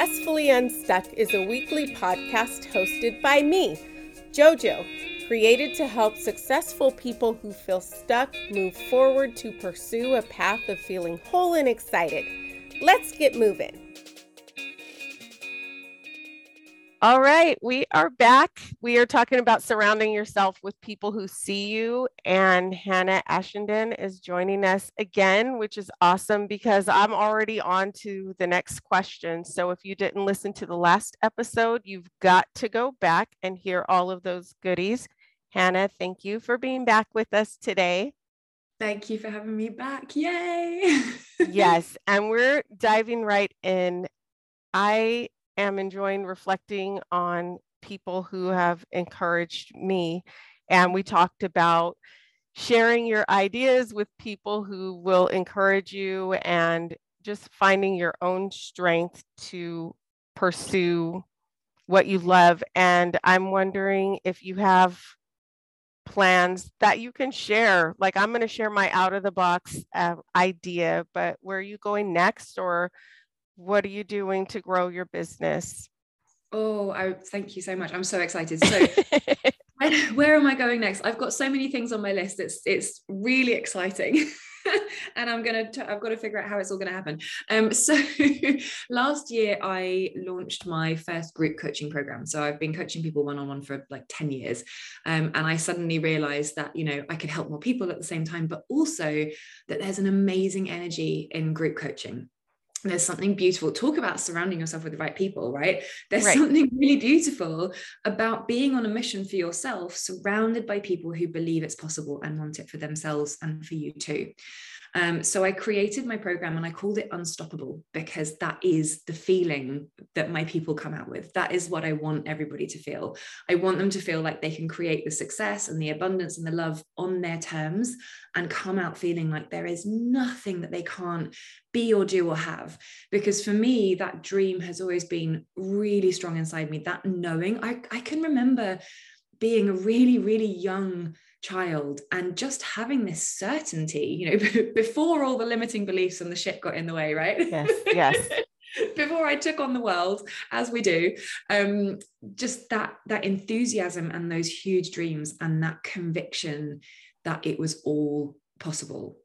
Successfully Unstuck is a weekly podcast hosted by me, JoJo, created to help successful people who feel stuck move forward to pursue a path of feeling whole and excited. Let's get moving. All right, we are back. We are talking about surrounding yourself with people who see you. And Hannah Ashenden is joining us again, which is awesome because I'm already on to the next question. So if you didn't listen to the last episode, you've got to go back and hear all of those goodies. Hannah, thank you for being back with us today. Thank you for having me back. Yay. yes. And we're diving right in. I am enjoying reflecting on people who have encouraged me. And we talked about sharing your ideas with people who will encourage you and just finding your own strength to pursue what you love. And I'm wondering if you have plans that you can share. Like, I'm going to share my out of the box uh, idea, but where are you going next? Or what are you doing to grow your business? Oh, I thank you so much. I'm so excited. So where, where am I going next? I've got so many things on my list. It's it's really exciting. and I'm gonna t- I've got to figure out how it's all gonna happen. Um, so last year I launched my first group coaching program. So I've been coaching people one on one for like 10 years. Um, and I suddenly realized that, you know, I could help more people at the same time, but also that there's an amazing energy in group coaching there's something beautiful talk about surrounding yourself with the right people right there's right. something really beautiful about being on a mission for yourself surrounded by people who believe it's possible and want it for themselves and for you too um, so I created my program and I called it Unstoppable because that is the feeling that my people come out with. That is what I want everybody to feel. I want them to feel like they can create the success and the abundance and the love on their terms and come out feeling like there is nothing that they can't be or do or have. Because for me, that dream has always been really strong inside me. That knowing, I, I can remember being a really, really young child and just having this certainty you know before all the limiting beliefs and the shit got in the way right yes yes before I took on the world, as we do, um, just that that enthusiasm and those huge dreams and that conviction that it was all possible.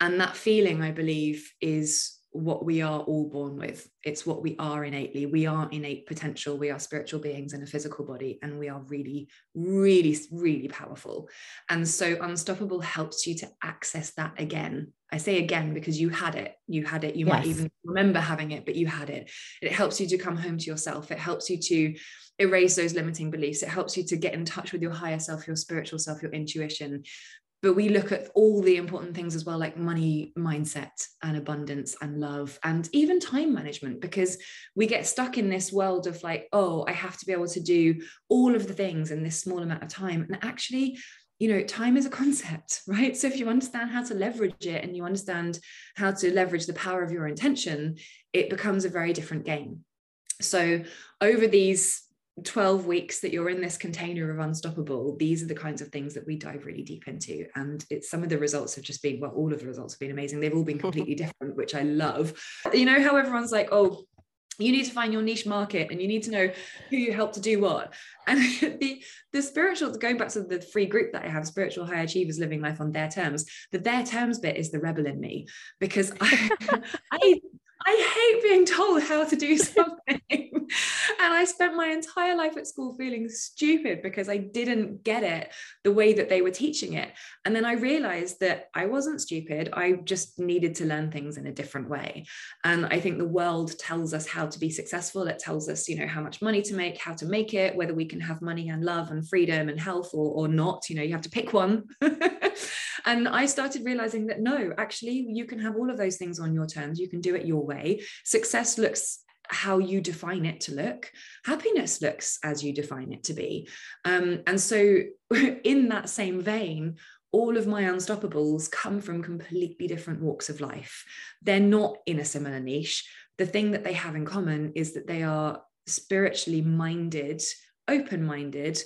And that feeling, I believe, is what we are all born with. It's what we are innately. We are innate potential. We are spiritual beings in a physical body, and we are really, really, really powerful. And so, Unstoppable helps you to access that again. I say again because you had it. You had it. You yes. might even remember having it, but you had it. It helps you to come home to yourself. It helps you to erase those limiting beliefs. It helps you to get in touch with your higher self, your spiritual self, your intuition, but we look at all the important things as well like money mindset and abundance and love and even time management because we get stuck in this world of like oh i have to be able to do all of the things in this small amount of time. And actually you know time is a concept right? So if you understand how to leverage it and you understand how to leverage the power of your intention it becomes a very different game. So over these 12 weeks that you're in this container of unstoppable these are the kinds of things that we dive really deep into. And it's some of the results have just been well all of the results have been amazing. They've all been completely different which i love. You know how everyone's like oh you need to find your niche market and you need to know who you help to do what? And the the spiritual going back to the free group that i have spiritual high achievers living life on their terms the their terms bit is the rebel in me because i i I hate being told how to do something. Spent my entire life at school feeling stupid because I didn't get it the way that they were teaching it. And then I realized that I wasn't stupid. I just needed to learn things in a different way. And I think the world tells us how to be successful. It tells us, you know, how much money to make, how to make it, whether we can have money and love and freedom and health or, or not. You know, you have to pick one. and I started realizing that no, actually, you can have all of those things on your terms. You can do it your way. Success looks how you define it to look. Happiness looks as you define it to be. Um, and so, in that same vein, all of my unstoppables come from completely different walks of life. They're not in a similar niche. The thing that they have in common is that they are spiritually minded, open minded,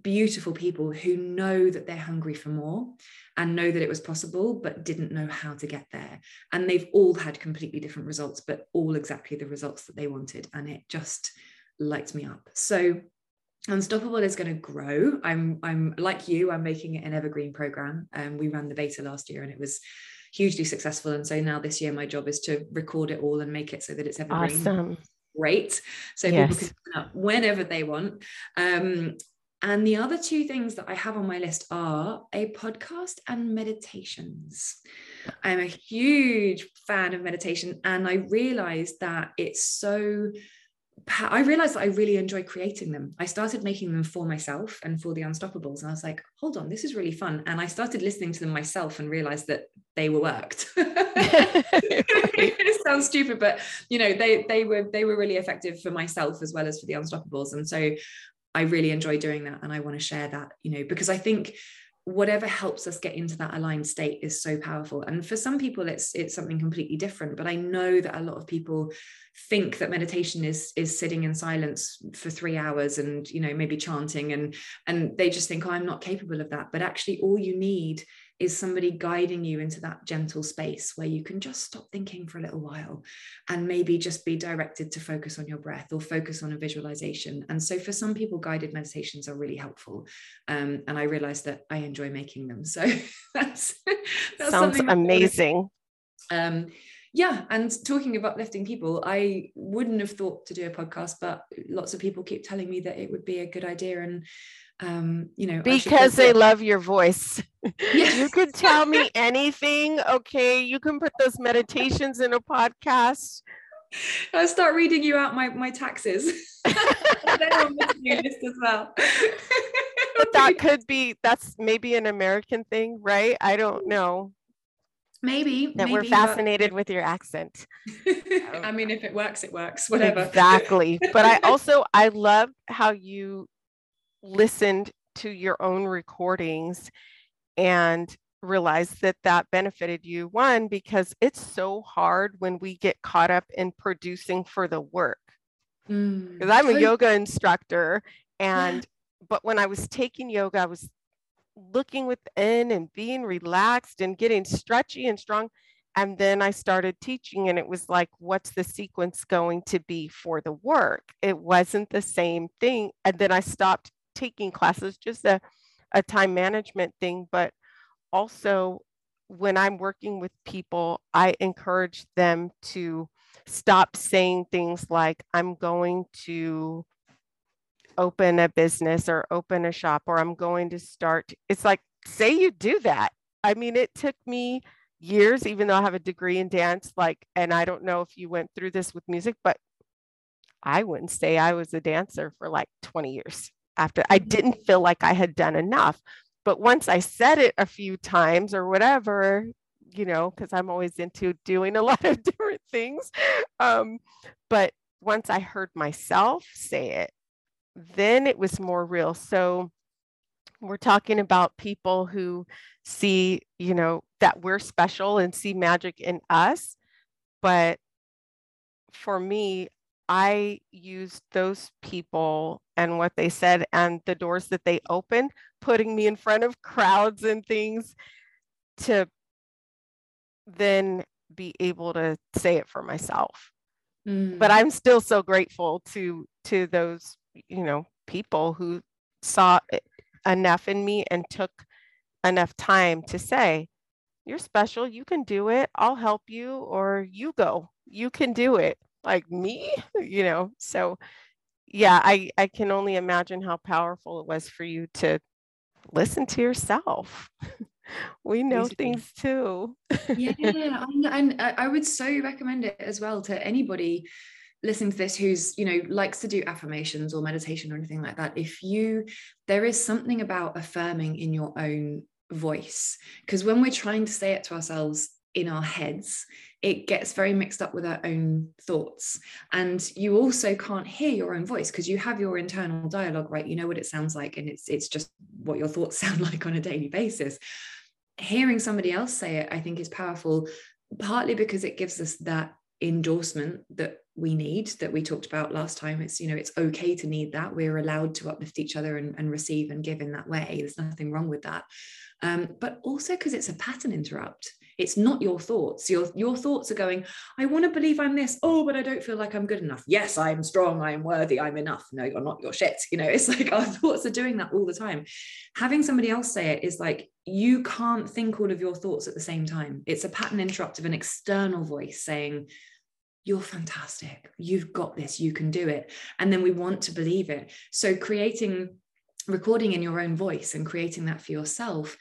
beautiful people who know that they're hungry for more and know that it was possible but didn't know how to get there. And they've all had completely different results but all exactly the results that they wanted. And it just lights me up. So unstoppable is going to grow. I'm i'm like you i'm making it an evergreen program. And um, we ran the beta last year and it was hugely successful. And so now this year my job is to record it all and make it so that it's evergreen. Awesome. Great. So yes. people can turn up whenever they want. Um, and the other two things that I have on my list are a podcast and meditations. I'm a huge fan of meditation, and I realized that it's so. I realized that I really enjoy creating them. I started making them for myself and for the Unstoppables. And I was like, hold on, this is really fun. And I started listening to them myself and realized that they were worked. it sounds stupid, but you know, they they were they were really effective for myself as well as for the Unstoppables. And so I really enjoy doing that and I want to share that, you know, because I think whatever helps us get into that aligned state is so powerful. And for some people it's it's something completely different but i know that a lot of people think that meditation is is sitting in silence for 3 hours and you know maybe chanting and and they just think oh, i'm not capable of that but actually all you need is somebody guiding you into that gentle space where you can just stop thinking for a little while and maybe just be directed to focus on your breath or focus on a visualization. And so for some people, guided meditations are really helpful. Um, and I realize that I enjoy making them. So that's, that's sounds amazing. Um, yeah and talking about lifting people i wouldn't have thought to do a podcast but lots of people keep telling me that it would be a good idea and um, you know, because they love your voice. Yes. you could tell me anything. Okay. You can put those meditations in a podcast. I'll start reading you out my, my taxes. They're on the list as well. that could be, that's maybe an American thing, right? I don't know. Maybe. That maybe, we're fascinated but... with your accent. I mean, if it works, it works, whatever. Exactly. But I also, I love how you listened to your own recordings and realized that that benefited you one because it's so hard when we get caught up in producing for the work because mm. i'm a yoga instructor and but when i was taking yoga i was looking within and being relaxed and getting stretchy and strong and then i started teaching and it was like what's the sequence going to be for the work it wasn't the same thing and then i stopped taking classes, just a, a time management thing. But also, when I'm working with people, I encourage them to stop saying things like, I'm going to open a business or open a shop or I'm going to start. It's like, say you do that. I mean, it took me years, even though I have a degree in dance, like, and I don't know if you went through this with music, but I wouldn't say I was a dancer for like 20 years after I didn't feel like I had done enough. But once I said it a few times or whatever, you know, because I'm always into doing a lot of different things. Um, but once I heard myself say it, then it was more real. So we're talking about people who see, you know, that we're special and see magic in us. But for me, I used those people and what they said and the doors that they opened, putting me in front of crowds and things to then be able to say it for myself. Mm. But I'm still so grateful to to those, you know, people who saw enough in me and took enough time to say, you're special, you can do it, I'll help you or you go. You can do it. Like me you know? So yeah i i can only imagine how powerful it was for you to listen to yourself. We know things too. Yeah and, and i would so recommend it as well to anybody listening to this who's you know likes to do affirmations or meditation or anything like that if you there is something about affirming in your own voice. Because when we're trying to say it to ourselves in our heads it gets very mixed up with our own thoughts. And you also can't hear your own voice because you have your internal dialogue right? You know what it sounds like and it's it's just what your thoughts sound like on a daily basis. Hearing somebody else say it i think is powerful partly because it gives us that endorsement that we need that we talked about last time it's you know it's okay to need that. We're allowed to uplift each other and, and receive and give in that way. There's nothing wrong with that. Um, but also because it's a pattern interrupt. It's not your thoughts. Your your thoughts are going i want to believe i'm this. Oh but i don't feel like i'm good enough. Yes i'm strong. I'm worthy. I'm enough. No you're not your shit. You know it's like our thoughts are doing that all the time. Having somebody else say it is like you can't think all of your thoughts at the same time. It's a pattern interrupt of an external voice saying you're fantastic. You've got this. You can do it. And then we want to believe it. So creating recording in your own voice and creating that for yourself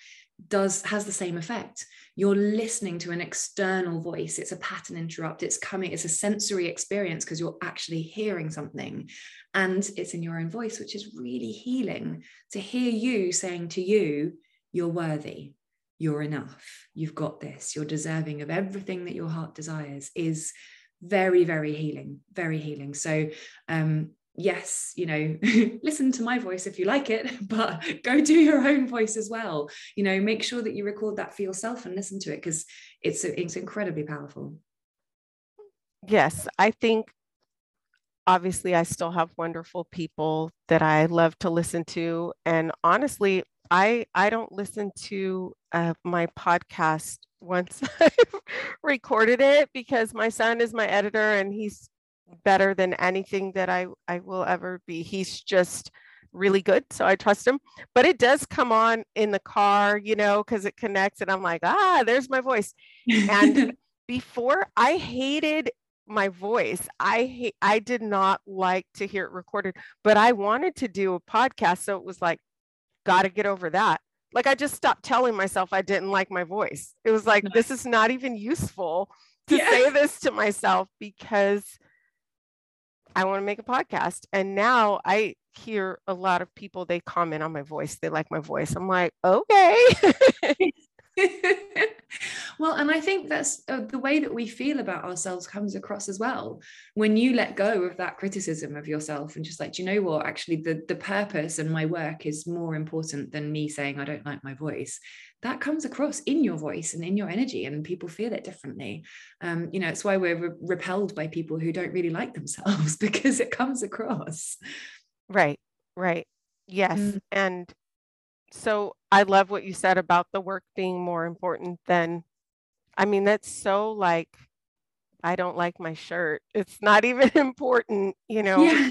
does has the same effect. You're listening to an external voice. It's a pattern interrupt. It's coming. It's a sensory experience because you're actually hearing something. And it's in your own voice which is really healing to hear you saying to you you're worthy. You're enough. You've got this. You're deserving of everything that your heart desires is very very healing very healing. So um yes you know listen to my voice if you like it but go do your own voice as well. You know make sure that you record that for yourself and listen to it because it's it's incredibly powerful. Yes i think obviously i still have wonderful people that i love to listen to and honestly i i don't listen to uh, my podcast once I've recorded it because my son is my editor and he's better than anything that I, I will ever be. He's just really good. So I trust him. But it does come on in the car, you know, because it connects and I'm like, ah, there's my voice. And before I hated my voice. I hate, I did not like to hear it recorded, but I wanted to do a podcast. So it was like, got to get over that like I just stopped telling myself I didn't like my voice. It was like, this is not even useful to yeah. say this to myself because I want to make a podcast. And now I hear a lot of people, they comment on my voice. They like my voice. I'm like, okay. well, and I think that's uh, the way that we feel about ourselves comes across as well. When you let go of that criticism of yourself and just like, do you know what, actually, the, the purpose and my work is more important than me saying I don't like my voice. That comes across in your voice and in your energy, and people feel it differently. Um, you know, it's why we're re- repelled by people who don't really like themselves because it comes across. Right, right. Yes. Mm. And so I love what you said about the work being more important than, I mean, that's so like, I don't like my shirt. It's not even important, you know. Yeah.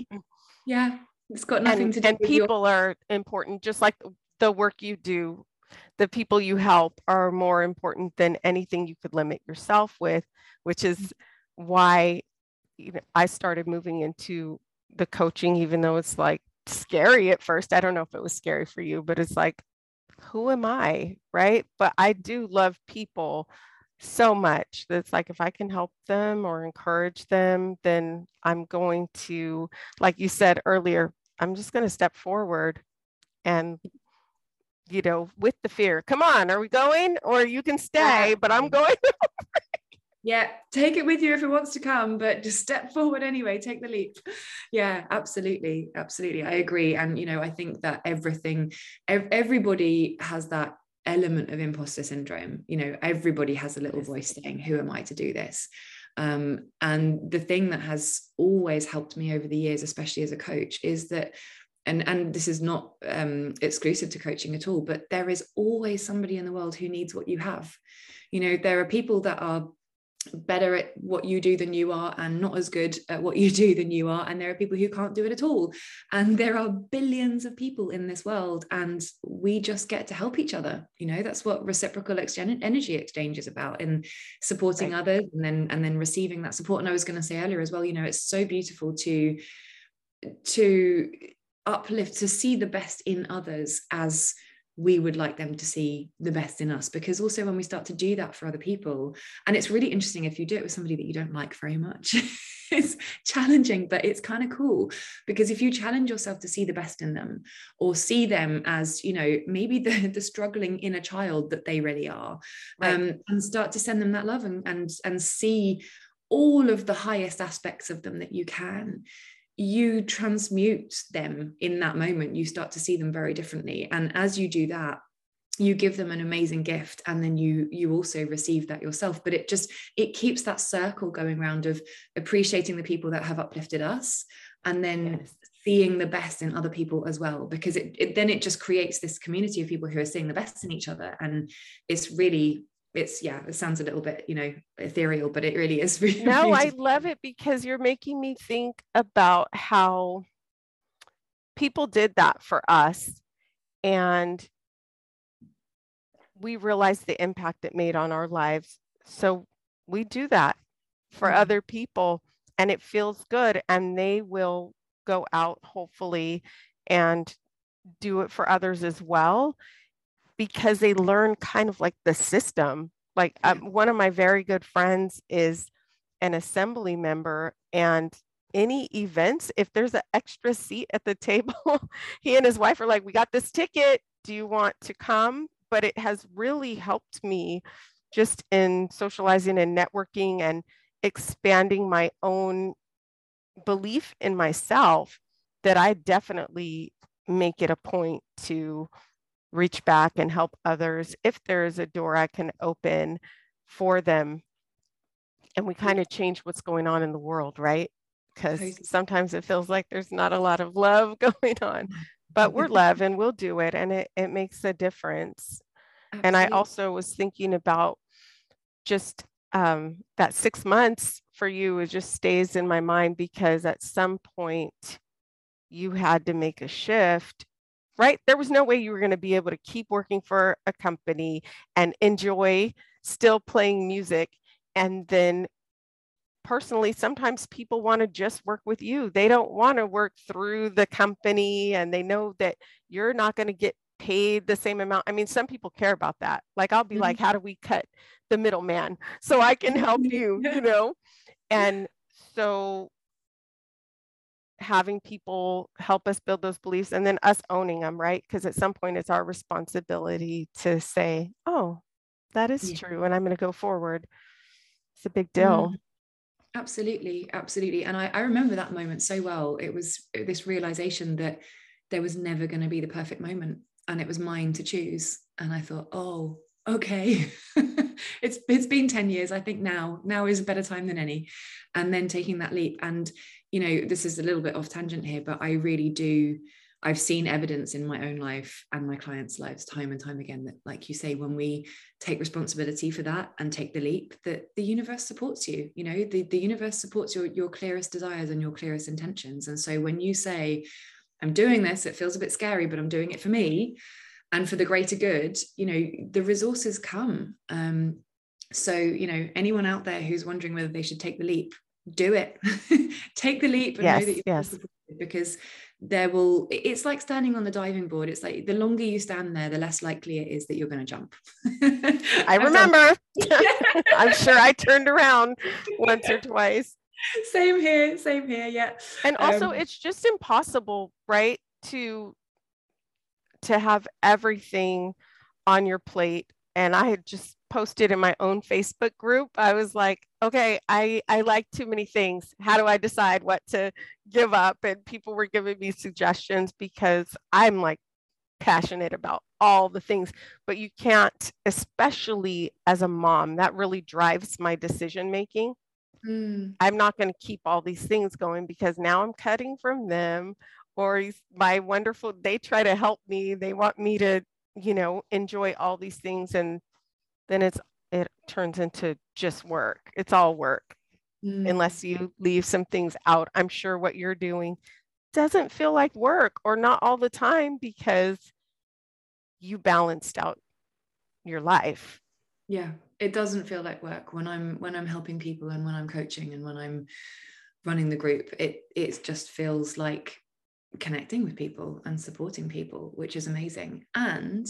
Yeah. It's got nothing and, to do and people your- are important, just like the work you do. The people you help are more important than anything you could limit yourself with, which is mm-hmm. why you know, I started moving into the coaching, even though it's like scary at first. I don't know if it was scary for you, but it's like, who am I? Right. But I do love people so much that's like if I can help them or encourage them, then I'm going to, like you said earlier, I'm just going to step forward and you know, with the fear. Come on, are we going? Or you can stay, but I'm mm-hmm. going. yeah take it with you if it wants to come but just step forward anyway take the leap. Yeah absolutely absolutely i agree. And you know i think that everything ev- everybody has that element of imposter syndrome. You know everybody has a little voice saying who am i to do this? Um, and the thing that has always helped me over the years especially as a coach is that and and this is not um, exclusive to coaching at all but there is always somebody in the world who needs what you have. You know there are people that are better at what you do than you are and not as good at what you do than you are. And there are people who can't do it at all. And there are billions of people in this world and we just get to help each other. You know that's what reciprocal exchange energy exchange is about and supporting right. others and then and then receiving that support. And I was going to say earlier as well you know it's so beautiful to to uplift to see the best in others as we would like them to see the best in us because also when we start to do that for other people and it's really interesting if you do it with somebody that you don't like very much it's challenging but it's kind of cool because if you challenge yourself to see the best in them or see them as you know maybe the, the struggling inner child that they really are right. um, and start to send them that love and and and see all of the highest aspects of them that you can you transmute them in that moment you start to see them very differently. And as you do that you give them an amazing gift and then you you also receive that yourself. But it just it keeps that circle going around of appreciating the people that have uplifted us and then yes. seeing the best in other people as well. Because it, it then it just creates this community of people who are seeing the best in each other. And it's really it's yeah it sounds a little bit you know ethereal but it really is really no i love it because you're making me think about how people did that for us and we realized the impact it made on our lives so we do that for mm-hmm. other people and it feels good and they will go out hopefully and do it for others as well because they learn kind of like the system like um, one of my very good friends is an assembly member and any events if there's an extra seat at the table he and his wife are like we got this ticket. Do you want to come? But it has really helped me just in socializing and networking and expanding my own belief in myself that I definitely make it a point to reach back and help others if there is a door I can open for them. And we kind of change what's going on in the world, right? Because sometimes it feels like there's not a lot of love going on, but we're love and we'll do it. And it, it makes a difference. Absolutely. And I also was thinking about just um, that six months for you it just stays in my mind because at some point you had to make a shift right there was no way you were going to be able to keep working for a company and enjoy still playing music and then personally sometimes people want to just work with you they don't want to work through the company and they know that you're not going to get paid the same amount i mean some people care about that like i'll be mm-hmm. like how do we cut the middleman so I can help you, you know? And so having people help us build those beliefs and then us owning them, right? Because at some point it's our responsibility to say, oh, that is yeah. true. And I'm going to go forward. It's a big deal. Mm. Absolutely. Absolutely. And I, I remember that moment so well. It was this realization that there was never going to be the perfect moment and it was mine to choose. And I thought, oh, okay it's it's been 10 years i think now now is a better time than any and then taking that leap and you know this is a little bit off tangent here but i really do i've seen evidence in my own life and my clients lives time and time again that like you say when we take responsibility for that and take the leap that the universe supports you you know the, the universe supports your your clearest desires and your clearest intentions. And so when you say i'm doing this it feels a bit scary but i'm doing it for me and for the greater good you know the resources come. Um, so you know anyone out there who's wondering whether they should take the leap do it. Take the leap and yes, know that you yes. because there will it's like standing on the diving board. It's like the longer you stand there the less likely it is that you're going to jump. I remember. i'm sure i turned around once or twice. Same here same here yeah. And also um, it's just impossible right to to have everything on your plate. And I had just posted in my own Facebook group. I was like, okay, I, I like too many things. How do I decide what to give up? And people were giving me suggestions because I'm like passionate about all the things, but you can't, especially as a mom, that really drives my decision making. Mm. I'm not going to keep all these things going because now I'm cutting from them or my wonderful they try to help me they want me to you know enjoy all these things and then it's it turns into just work it's all work mm. unless you leave some things out i'm sure what you're doing doesn't feel like work or not all the time because you balanced out your life yeah it doesn't feel like work when i'm when i'm helping people and when i'm coaching and when i'm running the group it it just feels like connecting with people and supporting people, which is amazing. And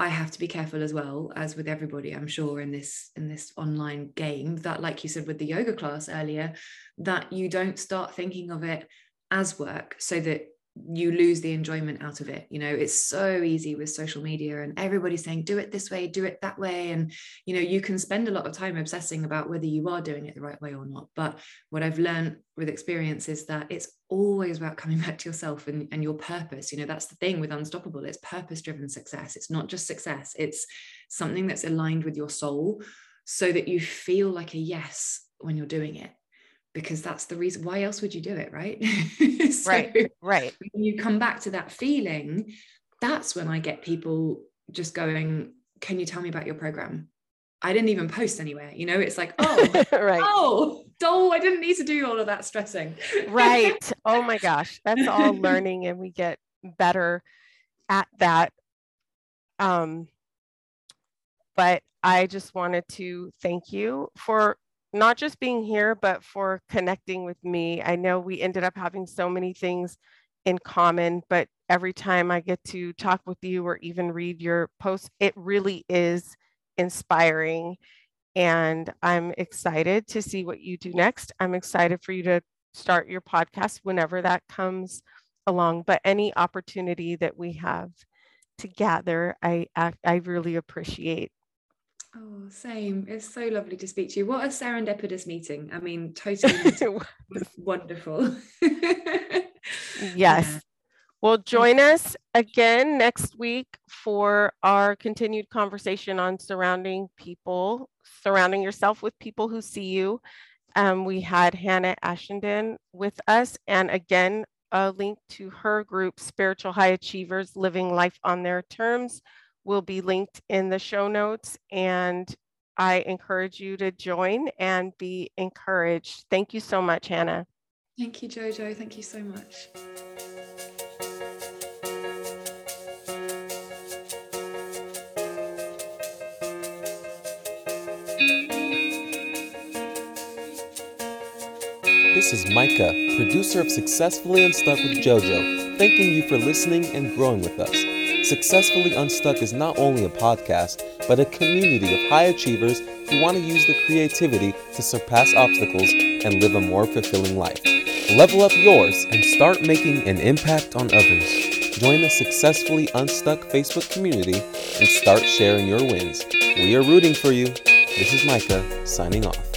I have to be careful as well, as with everybody, I'm sure, in this in this online game, that like you said with the yoga class earlier, that you don't start thinking of it as work so that you lose the enjoyment out of it. You know it's so easy with social media and everybody's saying do it this way do it that way. And you know you can spend a lot of time obsessing about whether you are doing it the right way or not. But what i've learned with experience is that it's always about coming back to yourself and, and your purpose. You know that's the thing with unstoppable it's purpose driven success. It's not just success it's something that's aligned with your soul so that you feel like a yes when you're doing it because that's the reason why else would you do it right? So right right. when you come back to that feeling that's when i get people just going can you tell me about your program? I didn't even post anywhere you know? It's like oh right. oh oh i didn't need to do all of that stressing. Right. Oh my gosh that's all learning and we get better at that. Um but i just wanted to thank you for not just being here, but for connecting with me. I know we ended up having so many things in common, but every time I get to talk with you or even read your posts, it really is inspiring. And I'm excited to see what you do next. I'm excited for you to start your podcast whenever that comes along. But any opportunity that we have to gather, I, I, I really appreciate. Oh, same. It's so lovely to speak to you. What a serendipitous meeting. I mean, totally wonderful. yes. Yeah. Well, join us again next week for our continued conversation on surrounding people, surrounding yourself with people who see you. Um, we had Hannah Ashenden with us, and again, a link to her group, Spiritual High Achievers Living Life on Their Terms will be linked in the show notes and I encourage you to join and be encouraged. Thank you so much, Hannah. Thank you, Jojo. Thank you so much. This is Micah, producer of Successfully Unstuck with JoJo, thanking you for listening and growing with us. Successfully Unstuck is not only a podcast, but a community of high achievers who want to use their creativity to surpass obstacles and live a more fulfilling life. Level up yours and start making an impact on others. Join the Successfully Unstuck Facebook community and start sharing your wins. We are rooting for you. This is Micah, signing off.